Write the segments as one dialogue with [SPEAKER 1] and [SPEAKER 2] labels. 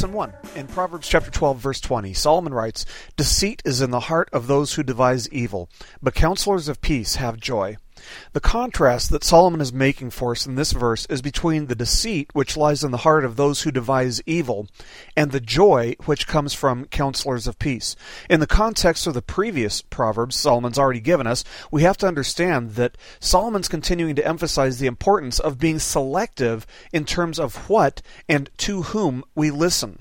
[SPEAKER 1] Lesson 1. In Proverbs chapter 12, verse 20, Solomon writes, Deceit is in the heart of those who devise evil, but counselors of peace have joy. The contrast that Solomon is making for us in this verse is between the deceit which lies in the heart of those who devise evil and the joy which comes from counselors of peace. In the context of the previous Proverbs Solomon's already given us, we have to understand that Solomon's continuing to emphasize the importance of being selective in terms of what and to whom we listen.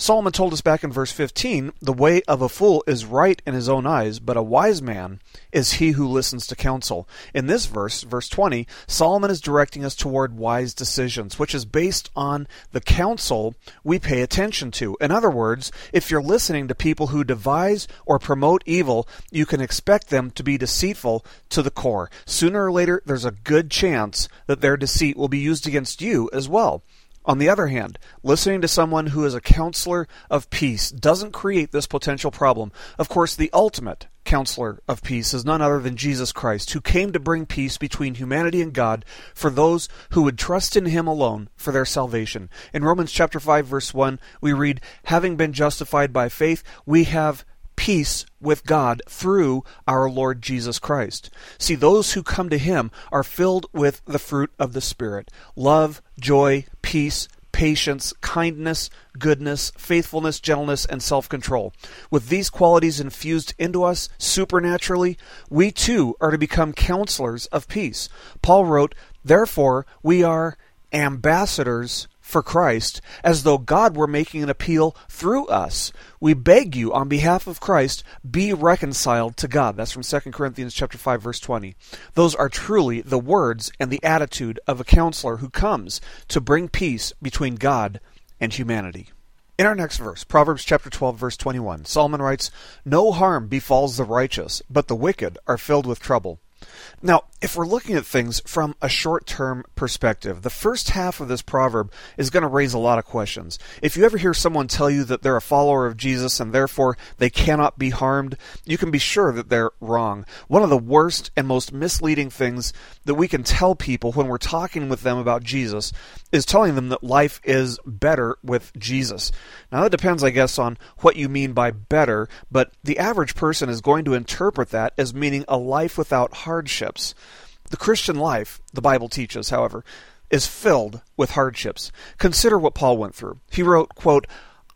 [SPEAKER 1] Solomon told us back in verse 15 the way of a fool is right in his own eyes, but a wise man is he who listens to counsel. In this verse, verse 20, Solomon is directing us toward wise decisions, which is based on the counsel we pay attention to. In other words, if you're listening to people who devise or promote evil, you can expect them to be deceitful to the core. Sooner or later, there's a good chance that their deceit will be used against you as well. On the other hand, listening to someone who is a counselor of peace doesn't create this potential problem. Of course, the ultimate counselor of peace is none other than Jesus Christ, who came to bring peace between humanity and God for those who would trust in him alone for their salvation. In Romans chapter 5 verse 1, we read, "Having been justified by faith, we have peace with God through our Lord Jesus Christ. See, those who come to Him are filled with the fruit of the Spirit love, joy, peace, patience, kindness, goodness, faithfulness, gentleness, and self control. With these qualities infused into us supernaturally, we too are to become counselors of peace. Paul wrote, Therefore, we are ambassadors for Christ, as though God were making an appeal through us. We beg you on behalf of Christ, be reconciled to God. That's from 2 Corinthians chapter 5 verse 20. Those are truly the words and the attitude of a counselor who comes to bring peace between God and humanity. In our next verse, Proverbs chapter 12 verse 21, Solomon writes, "No harm befalls the righteous, but the wicked are filled with trouble." Now, if we're looking at things from a short term perspective, the first half of this proverb is going to raise a lot of questions. If you ever hear someone tell you that they're a follower of Jesus and therefore they cannot be harmed, you can be sure that they're wrong. One of the worst and most misleading things that we can tell people when we're talking with them about Jesus is telling them that life is better with Jesus. Now, that depends, I guess, on what you mean by better, but the average person is going to interpret that as meaning a life without hardships. The Christian life, the Bible teaches, however, is filled with hardships. Consider what Paul went through. He wrote, quote,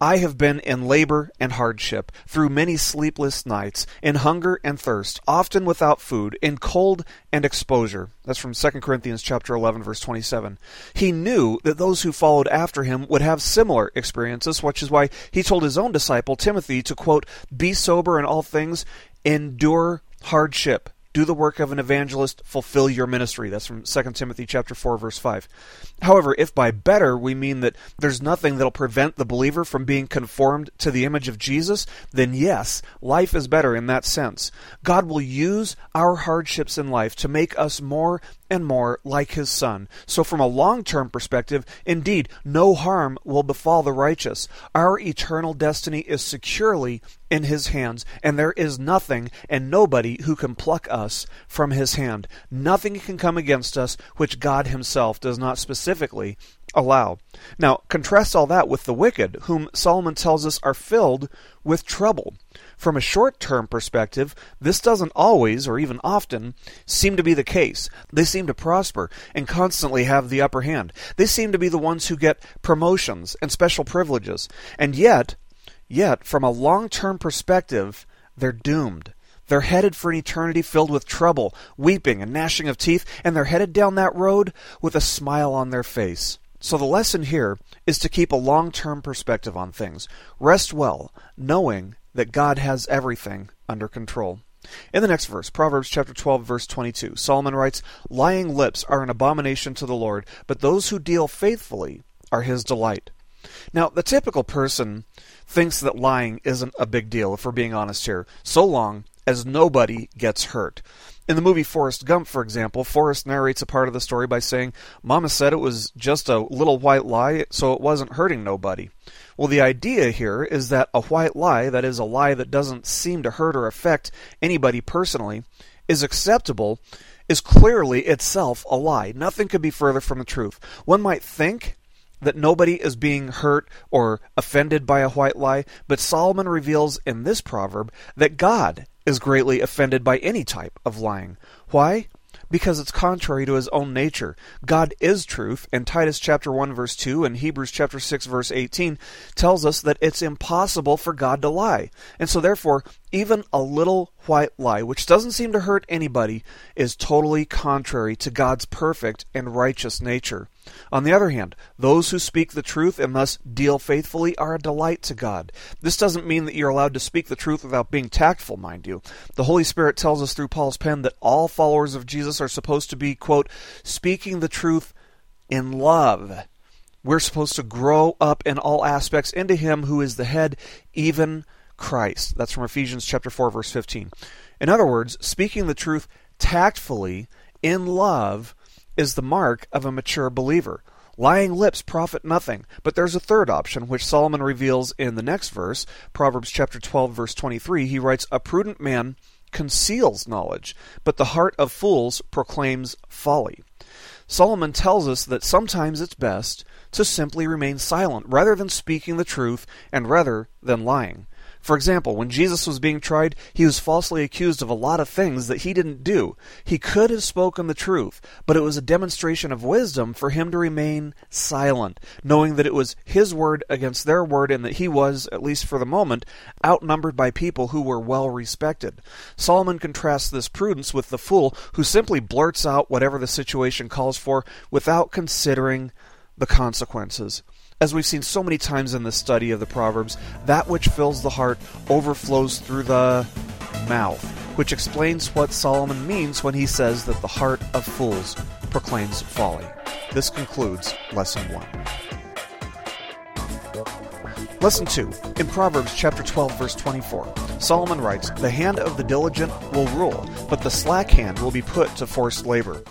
[SPEAKER 1] I have been in labor and hardship, through many sleepless nights, in hunger and thirst, often without food, in cold and exposure. That's from 2 Corinthians chapter 11 verse 27. He knew that those who followed after him would have similar experiences, which is why he told his own disciple Timothy to quote, "Be sober in all things, endure hardship, do the work of an evangelist, fulfill your ministry. That's from 2 Timothy chapter 4 verse 5. However, if by better we mean that there's nothing that'll prevent the believer from being conformed to the image of Jesus, then yes, life is better in that sense. God will use our hardships in life to make us more and more like his son. So from a long-term perspective, indeed, no harm will befall the righteous. Our eternal destiny is securely in his hands, and there is nothing and nobody who can pluck us from his hand. Nothing can come against us which God himself does not specifically allow. Now, contrast all that with the wicked, whom Solomon tells us are filled with trouble. From a short term perspective, this doesn't always, or even often, seem to be the case. They seem to prosper and constantly have the upper hand. They seem to be the ones who get promotions and special privileges. And yet, yet, from a long term perspective, they're doomed. They're headed for an eternity filled with trouble, weeping, and gnashing of teeth, and they're headed down that road with a smile on their face. So the lesson here is to keep a long term perspective on things. Rest well, knowing that God has everything under control. In the next verse, Proverbs chapter 12 verse 22, Solomon writes, "Lying lips are an abomination to the Lord, but those who deal faithfully are his delight." Now, the typical person thinks that lying isn't a big deal if we're being honest here, so long as nobody gets hurt. In the movie Forrest Gump, for example, Forrest narrates a part of the story by saying, Mama said it was just a little white lie, so it wasn't hurting nobody. Well, the idea here is that a white lie, that is, a lie that doesn't seem to hurt or affect anybody personally, is acceptable is clearly itself a lie. Nothing could be further from the truth. One might think that nobody is being hurt or offended by a white lie, but Solomon reveals in this proverb that God is greatly offended by any type of lying. Why? because it's contrary to his own nature. God is truth, and Titus chapter 1 verse 2 and Hebrews chapter 6 verse 18 tells us that it's impossible for God to lie. And so therefore, even a little white lie, which doesn't seem to hurt anybody, is totally contrary to God's perfect and righteous nature. On the other hand, those who speak the truth and thus deal faithfully are a delight to God. This doesn't mean that you're allowed to speak the truth without being tactful, mind you. The Holy Spirit tells us through Paul's pen that all followers of Jesus are supposed to be, quote, speaking the truth in love. We're supposed to grow up in all aspects into Him who is the head, even Christ. That's from Ephesians chapter 4 verse 15. In other words, speaking the truth tactfully in love is the mark of a mature believer. Lying lips profit nothing. But there's a third option, which Solomon reveals in the next verse, Proverbs chapter 12, verse 23. He writes, A prudent man conceals knowledge, but the heart of fools proclaims folly. Solomon tells us that sometimes it's best to simply remain silent rather than speaking the truth and rather than lying. For example, when Jesus was being tried, he was falsely accused of a lot of things that he didn't do. He could have spoken the truth, but it was a demonstration of wisdom for him to remain silent, knowing that it was his word against their word and that he was, at least for the moment, outnumbered by people who were well respected. Solomon contrasts this prudence with the fool who simply blurts out whatever the situation calls for without considering the consequences. As we've seen so many times in the study of the Proverbs, that which fills the heart overflows through the mouth, which explains what Solomon means when he says that the heart of fools proclaims folly. This concludes Lesson 1. Lesson 2. In Proverbs chapter 12 verse 24, Solomon writes, "The hand of the diligent will rule, but the slack hand will be put to forced labor."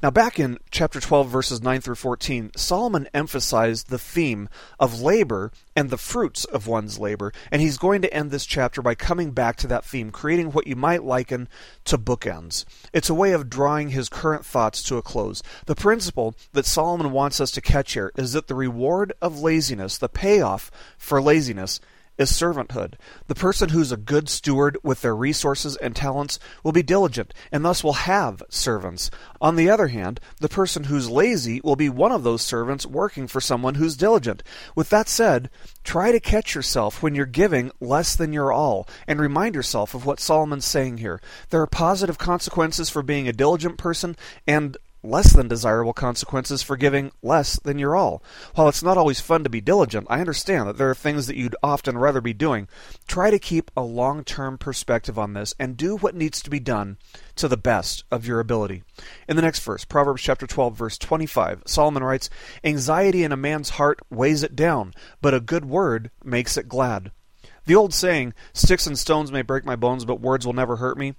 [SPEAKER 1] Now, back in chapter 12, verses 9 through 14, Solomon emphasized the theme of labor and the fruits of one's labor, and he's going to end this chapter by coming back to that theme, creating what you might liken to bookends. It's a way of drawing his current thoughts to a close. The principle that Solomon wants us to catch here is that the reward of laziness, the payoff for laziness, is servanthood. The person who's a good steward with their resources and talents will be diligent and thus will have servants. On the other hand, the person who's lazy will be one of those servants working for someone who's diligent. With that said, try to catch yourself when you're giving less than your all and remind yourself of what Solomon's saying here. There are positive consequences for being a diligent person and less than desirable consequences for giving less than your all. While it's not always fun to be diligent, I understand that there are things that you'd often rather be doing. Try to keep a long term perspective on this and do what needs to be done to the best of your ability. In the next verse, Proverbs chapter 12 verse 25, Solomon writes, "Anxiety in a man's heart weighs it down, but a good word makes it glad." The old saying, "Sticks and stones may break my bones, but words will never hurt me,"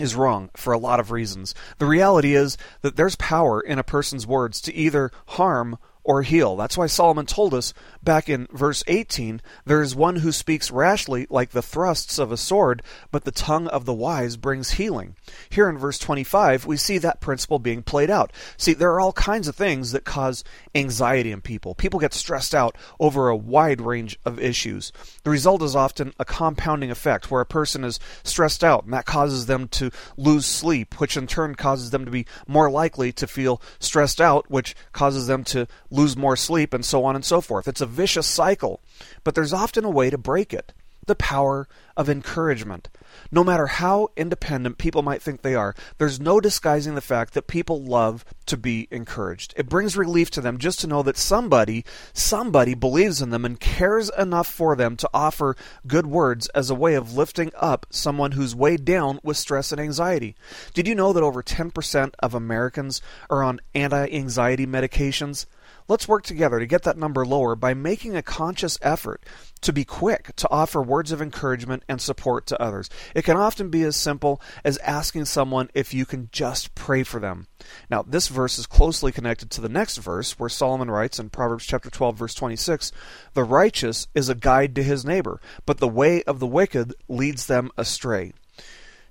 [SPEAKER 1] is wrong for a lot of reasons. The reality is that there's power in a person's words to either harm or heal. That's why Solomon told us back in verse 18 there is one who speaks rashly like the thrusts of a sword, but the tongue of the wise brings healing. Here in verse 25, we see that principle being played out. See, there are all kinds of things that cause anxiety in people. People get stressed out over a wide range of issues. The result is often a compounding effect where a person is stressed out and that causes them to lose sleep, which in turn causes them to be more likely to feel stressed out, which causes them to lose more sleep, and so on and so forth. It's a vicious cycle, but there's often a way to break it the power of encouragement. No matter how independent people might think they are, there's no disguising the fact that people love to be encouraged. It brings relief to them just to know that somebody, somebody believes in them and cares enough for them to offer good words as a way of lifting up someone who's weighed down with stress and anxiety. Did you know that over 10% of Americans are on anti anxiety medications? Let's work together to get that number lower by making a conscious effort to be quick to offer words of encouragement and support to others. It can often be as simple as asking someone if you can just pray for them. Now, this verse is closely connected to the next verse where Solomon writes in Proverbs chapter 12 verse 26, "The righteous is a guide to his neighbor, but the way of the wicked leads them astray."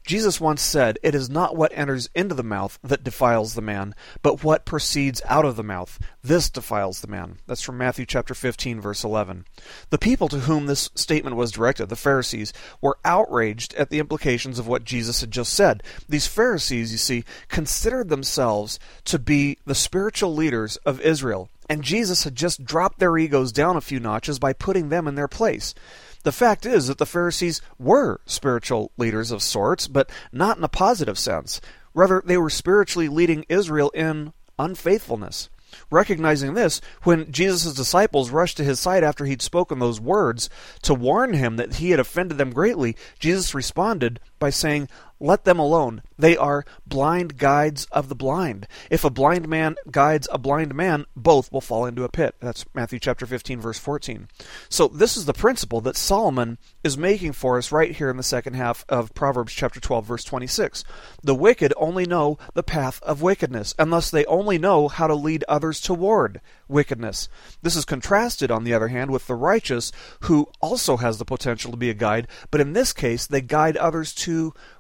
[SPEAKER 1] Jesus once said, It is not what enters into the mouth that defiles the man, but what proceeds out of the mouth. This defiles the man. That's from Matthew chapter 15, verse 11. The people to whom this statement was directed, the Pharisees, were outraged at the implications of what Jesus had just said. These Pharisees, you see, considered themselves to be the spiritual leaders of Israel, and Jesus had just dropped their egos down a few notches by putting them in their place. The fact is that the Pharisees were spiritual leaders of sorts, but not in a positive sense. Rather, they were spiritually leading Israel in unfaithfulness. Recognizing this, when Jesus' disciples rushed to his side after he'd spoken those words to warn him that he had offended them greatly, Jesus responded by saying, let them alone. They are blind guides of the blind. If a blind man guides a blind man, both will fall into a pit. That's Matthew chapter 15 verse 14. So this is the principle that Solomon is making for us right here in the second half of Proverbs chapter 12 verse 26. The wicked only know the path of wickedness, and thus they only know how to lead others toward wickedness. This is contrasted, on the other hand, with the righteous, who also has the potential to be a guide, but in this case, they guide others to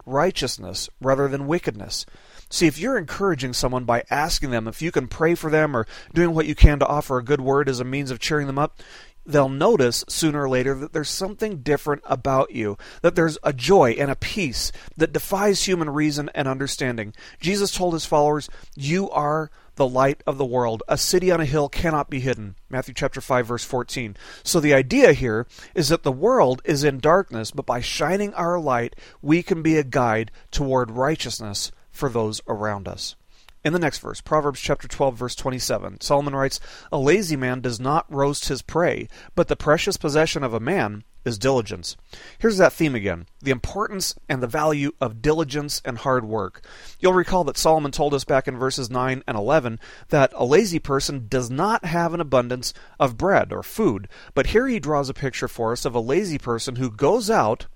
[SPEAKER 1] righteousness rather than wickedness. See, if you're encouraging someone by asking them if you can pray for them or doing what you can to offer a good word as a means of cheering them up, they'll notice sooner or later that there's something different about you, that there's a joy and a peace that defies human reason and understanding. Jesus told his followers, You are the light of the world. A city on a hill cannot be hidden. Matthew chapter 5 verse 14. So the idea here is that the world is in darkness, but by shining our light, we can be a guide toward righteousness for those around us. In the next verse, Proverbs chapter 12 verse 27, Solomon writes, "A lazy man does not roast his prey, but the precious possession of a man is diligence." Here's that theme again, the importance and the value of diligence and hard work. You'll recall that Solomon told us back in verses 9 and 11 that a lazy person does not have an abundance of bread or food, but here he draws a picture for us of a lazy person who goes out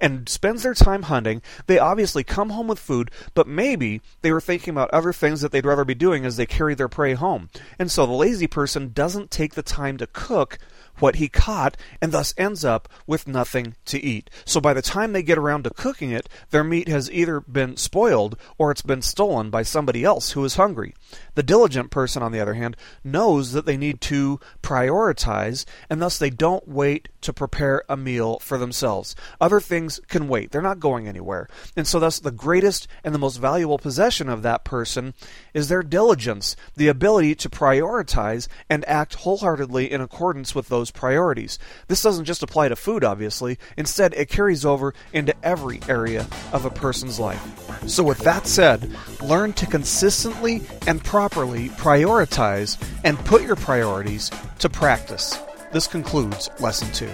[SPEAKER 1] and spends their time hunting. They obviously come home with food, but maybe they were thinking about other things that they'd rather be doing as they carry their prey home. And so the lazy person doesn't take the time to cook what he caught and thus ends up with nothing to eat. So by the time they get around to cooking it, their meat has either been spoiled or it's been stolen by somebody else who is hungry. The diligent person, on the other hand, knows that they need to prioritize and thus they don't wait to prepare a meal for themselves. Other things can wait, they're not going anywhere. And so, thus, the greatest and the most valuable possession of that person is their diligence, the ability to prioritize and act wholeheartedly in accordance with those priorities. This doesn't just apply to food, obviously, instead, it carries over into every area of a person's life. So, with that said, learn to consistently and properly prioritize and put your priorities to practice. This concludes Lesson 2.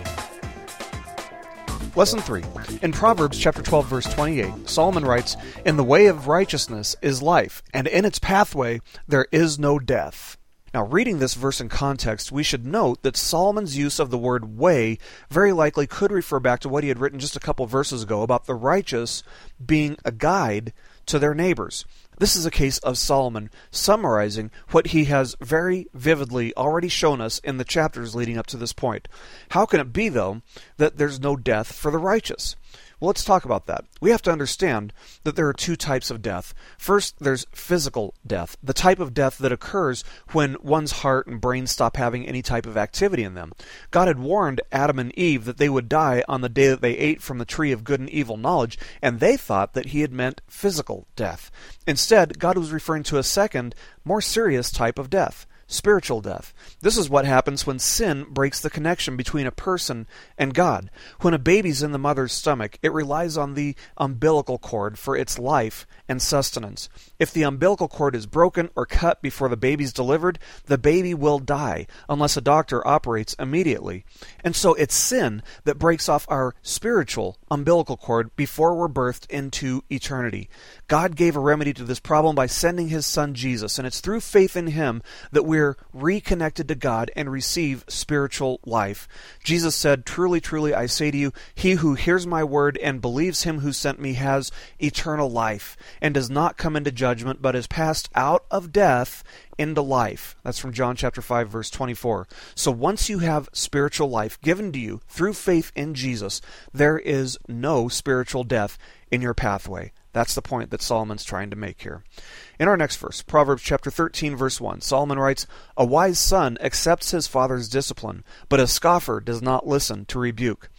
[SPEAKER 1] Lesson 3. In Proverbs chapter 12 verse 28, Solomon writes, "In the way of righteousness is life, and in its pathway there is no death." Now, reading this verse in context, we should note that Solomon's use of the word way very likely could refer back to what he had written just a couple verses ago about the righteous being a guide to their neighbors. This is a case of Solomon summarizing what he has very vividly already shown us in the chapters leading up to this point. How can it be, though, that there's no death for the righteous? Well, let's talk about that. We have to understand that there are two types of death. First, there's physical death, the type of death that occurs when one's heart and brain stop having any type of activity in them. God had warned Adam and Eve that they would die on the day that they ate from the tree of good and evil knowledge, and they thought that he had meant physical death. Instead, God was referring to a second, more serious type of death spiritual death. This is what happens when sin breaks the connection between a person and God. When a baby's in the mother's stomach, it relies on the umbilical cord for its life and sustenance. If the umbilical cord is broken or cut before the baby's delivered, the baby will die unless a doctor operates immediately. And so it's sin that breaks off our spiritual umbilical cord before we're birthed into eternity. God gave a remedy to this problem by sending his son Jesus, and it's through faith in him that we're reconnected to God and receive spiritual life. Jesus said, Truly, truly, I say to you, he who hears my word and believes him who sent me has eternal life, and does not come into judgment, but is passed out of death into life. That's from John chapter 5 verse 24. So once you have spiritual life given to you through faith in Jesus, there is no spiritual death in your pathway. That's the point that Solomon's trying to make here. In our next verse, Proverbs chapter 13 verse 1, Solomon writes, "A wise son accepts his father's discipline, but a scoffer does not listen to rebuke."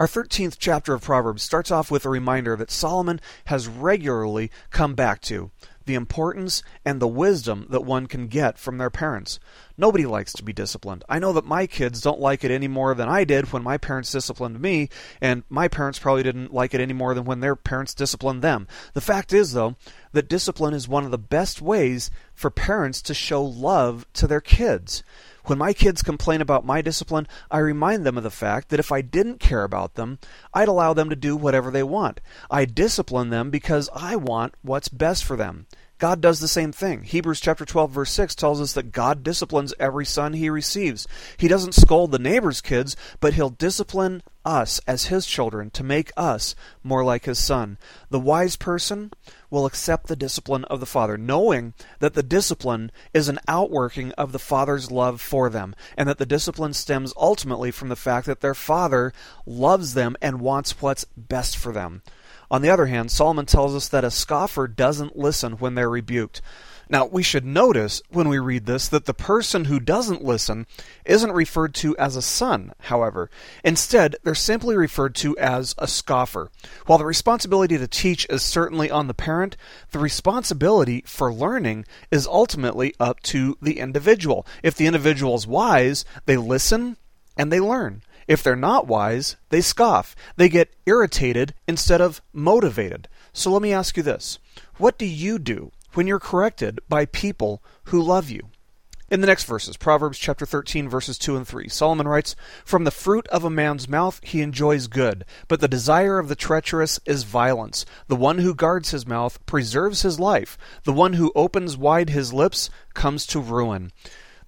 [SPEAKER 1] Our 13th chapter of Proverbs starts off with a reminder that Solomon has regularly come back to the importance and the wisdom that one can get from their parents. Nobody likes to be disciplined. I know that my kids don't like it any more than I did when my parents disciplined me, and my parents probably didn't like it any more than when their parents disciplined them. The fact is, though, that discipline is one of the best ways for parents to show love to their kids. When my kids complain about my discipline, I remind them of the fact that if I didn't care about them, I'd allow them to do whatever they want. I discipline them because I want what's best for them. God does the same thing. Hebrews chapter 12 verse 6 tells us that God disciplines every son he receives. He doesn't scold the neighbor's kids, but he'll discipline us as his children to make us more like his son. The wise person will accept the discipline of the father, knowing that the discipline is an outworking of the father's love for them, and that the discipline stems ultimately from the fact that their father loves them and wants what's best for them. On the other hand, Solomon tells us that a scoffer doesn't listen when they're rebuked. Now, we should notice when we read this that the person who doesn't listen isn't referred to as a son, however. Instead, they're simply referred to as a scoffer. While the responsibility to teach is certainly on the parent, the responsibility for learning is ultimately up to the individual. If the individual is wise, they listen and they learn. If they're not wise, they scoff. They get irritated instead of motivated. So let me ask you this What do you do when you're corrected by people who love you? In the next verses, Proverbs chapter 13, verses 2 and 3, Solomon writes, From the fruit of a man's mouth he enjoys good, but the desire of the treacherous is violence. The one who guards his mouth preserves his life. The one who opens wide his lips comes to ruin.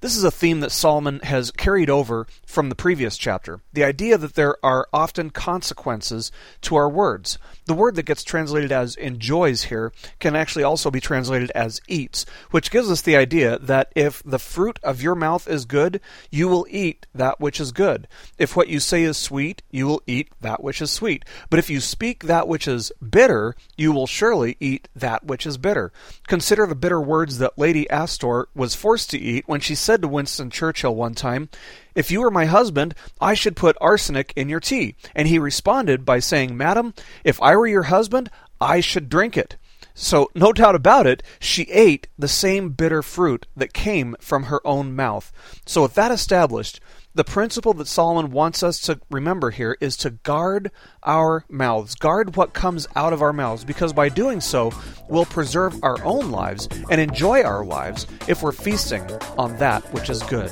[SPEAKER 1] This is a theme that Solomon has carried over from the previous chapter. The idea that there are often consequences to our words. The word that gets translated as enjoys here can actually also be translated as eats, which gives us the idea that if the fruit of your mouth is good, you will eat that which is good. If what you say is sweet, you will eat that which is sweet. But if you speak that which is bitter, you will surely eat that which is bitter. Consider the bitter words that Lady Astor was forced to eat when she said to Winston Churchill one time, If you were my husband, I should put arsenic in your tea. And he responded by saying, Madam, if I were your husband, I should drink it. So, no doubt about it, she ate the same bitter fruit that came from her own mouth. So, with that established, the principle that Solomon wants us to remember here is to guard our mouths, guard what comes out of our mouths, because by doing so, we'll preserve our own lives and enjoy our lives if we're feasting on that which is good.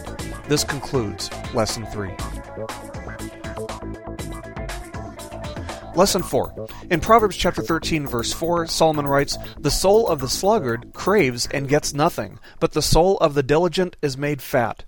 [SPEAKER 1] This concludes Lesson 3. Lesson 4. In Proverbs chapter 13 verse 4, Solomon writes, "The soul of the sluggard craves and gets nothing, but the soul of the diligent is made fat."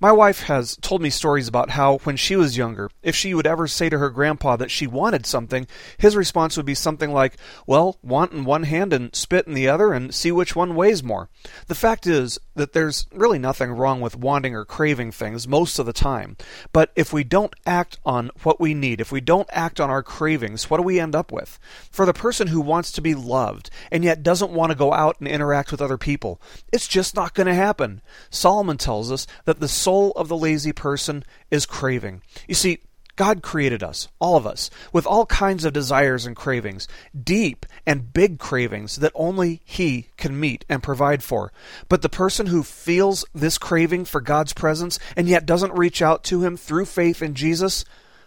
[SPEAKER 1] My wife has told me stories about how, when she was younger, if she would ever say to her grandpa that she wanted something, his response would be something like, Well, want in one hand and spit in the other and see which one weighs more. The fact is that there's really nothing wrong with wanting or craving things most of the time. But if we don't act on what we need, if we don't act on our cravings, what do we end up with? For the person who wants to be loved and yet doesn't want to go out and interact with other people, it's just not going to happen. Solomon tells us that the soul of the lazy person is craving. You see, God created us, all of us, with all kinds of desires and cravings, deep and big cravings that only He can meet and provide for. But the person who feels this craving for God's presence and yet doesn't reach out to Him through faith in Jesus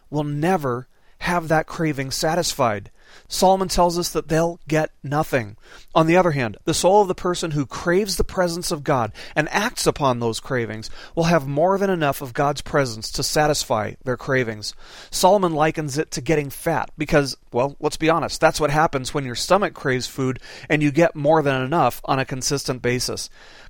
[SPEAKER 1] will never have that craving satisfied. Solomon tells us that they'll get nothing. On the other hand, the soul of the person who craves the presence of God and acts upon those cravings will have more than enough of God's presence to satisfy their cravings. Solomon likens it to getting fat because, well, let's be honest, that's what happens when your stomach craves food and you get more than enough on a consistent basis.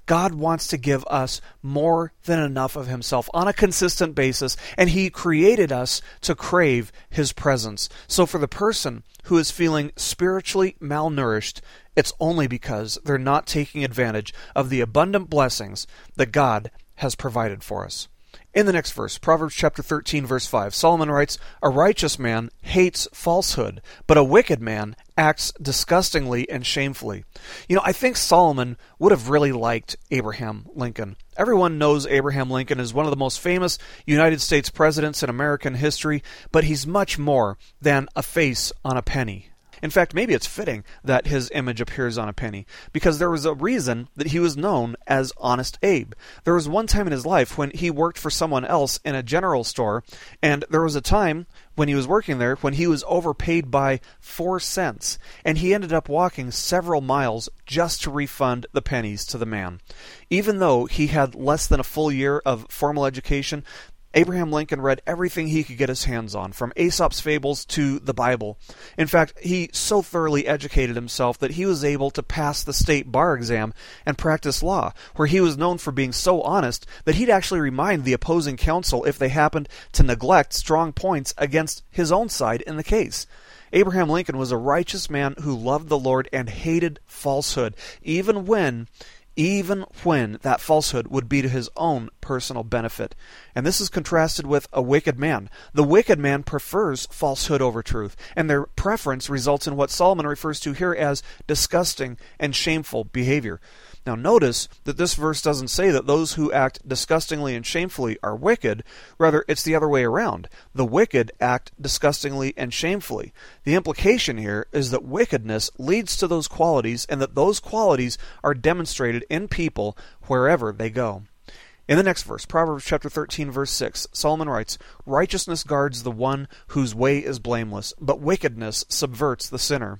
[SPEAKER 1] God wants to give us more than enough of Himself on a consistent basis, and He created us to crave His presence. So for the person who is feeling spiritually malnourished, it's only because they're not taking advantage of the abundant blessings that God has provided for us. In the next verse, Proverbs chapter 13 verse 5, Solomon writes, "A righteous man hates falsehood, but a wicked man acts disgustingly and shamefully." You know, I think Solomon would have really liked Abraham Lincoln. Everyone knows Abraham Lincoln is one of the most famous United States presidents in American history, but he's much more than a face on a penny. In fact, maybe it's fitting that his image appears on a penny, because there was a reason that he was known as Honest Abe. There was one time in his life when he worked for someone else in a general store, and there was a time when he was working there when he was overpaid by four cents, and he ended up walking several miles just to refund the pennies to the man. Even though he had less than a full year of formal education, Abraham Lincoln read everything he could get his hands on, from Aesop's fables to the Bible. In fact, he so thoroughly educated himself that he was able to pass the state bar exam and practice law, where he was known for being so honest that he'd actually remind the opposing counsel if they happened to neglect strong points against his own side in the case. Abraham Lincoln was a righteous man who loved the Lord and hated falsehood, even when even when that falsehood would be to his own personal benefit. And this is contrasted with a wicked man. The wicked man prefers falsehood over truth, and their preference results in what Solomon refers to here as disgusting and shameful behavior. Now, notice that this verse doesn't say that those who act disgustingly and shamefully are wicked. Rather, it's the other way around. The wicked act disgustingly and shamefully. The implication here is that wickedness leads to those qualities and that those qualities are demonstrated in people wherever they go. In the next verse, Proverbs chapter 13 verse 6, Solomon writes, "Righteousness guards the one whose way is blameless, but wickedness subverts the sinner."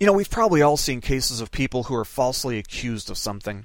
[SPEAKER 1] You know, we've probably all seen cases of people who are falsely accused of something.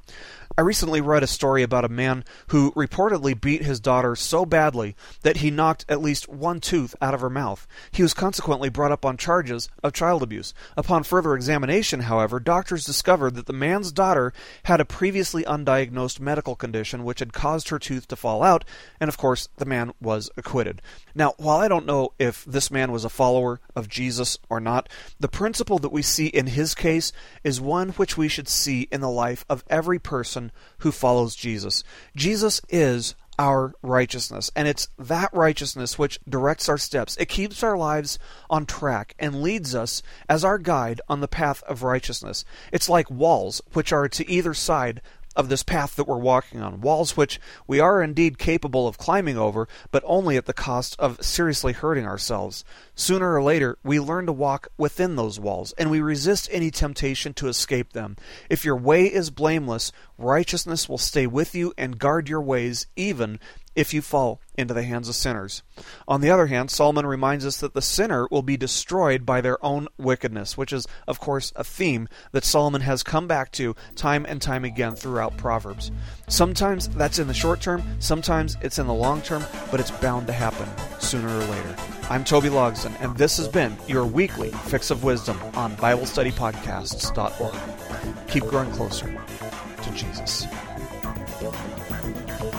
[SPEAKER 1] I recently read a story about a man who reportedly beat his daughter so badly that he knocked at least one tooth out of her mouth. He was consequently brought up on charges of child abuse. Upon further examination, however, doctors discovered that the man's daughter had a previously undiagnosed medical condition which had caused her tooth to fall out, and of course, the man was acquitted. Now, while I don't know if this man was a follower of Jesus or not, the principle that we see in his case is one which we should see in the life of every person who follows Jesus. Jesus is our righteousness. And it's that righteousness which directs our steps. It keeps our lives on track and leads us as our guide on the path of righteousness. It's like walls which are to either side of this path that we're walking on, walls which we are indeed capable of climbing over, but only at the cost of seriously hurting ourselves. Sooner or later, we learn to walk within those walls, and we resist any temptation to escape them. If your way is blameless, righteousness will stay with you and guard your ways, even if you fall into the hands of sinners. On the other hand, Solomon reminds us that the sinner will be destroyed by their own wickedness, which is, of course, a theme that Solomon has come back to time and time again throughout Proverbs. Sometimes that's in the short term, sometimes it's in the long term, but it's bound to happen sooner or later. I'm Toby Logsdon, and this has been your weekly Fix of Wisdom on BibleStudyPodcasts.org. Keep growing closer to Jesus.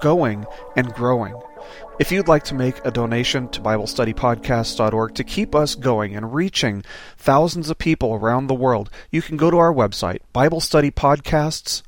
[SPEAKER 1] going and growing. If you'd like to make a donation to BibleStudyPodcasts.org to keep us going and reaching thousands of people around the world, you can go to our website, BibleStudyPodcasts.org,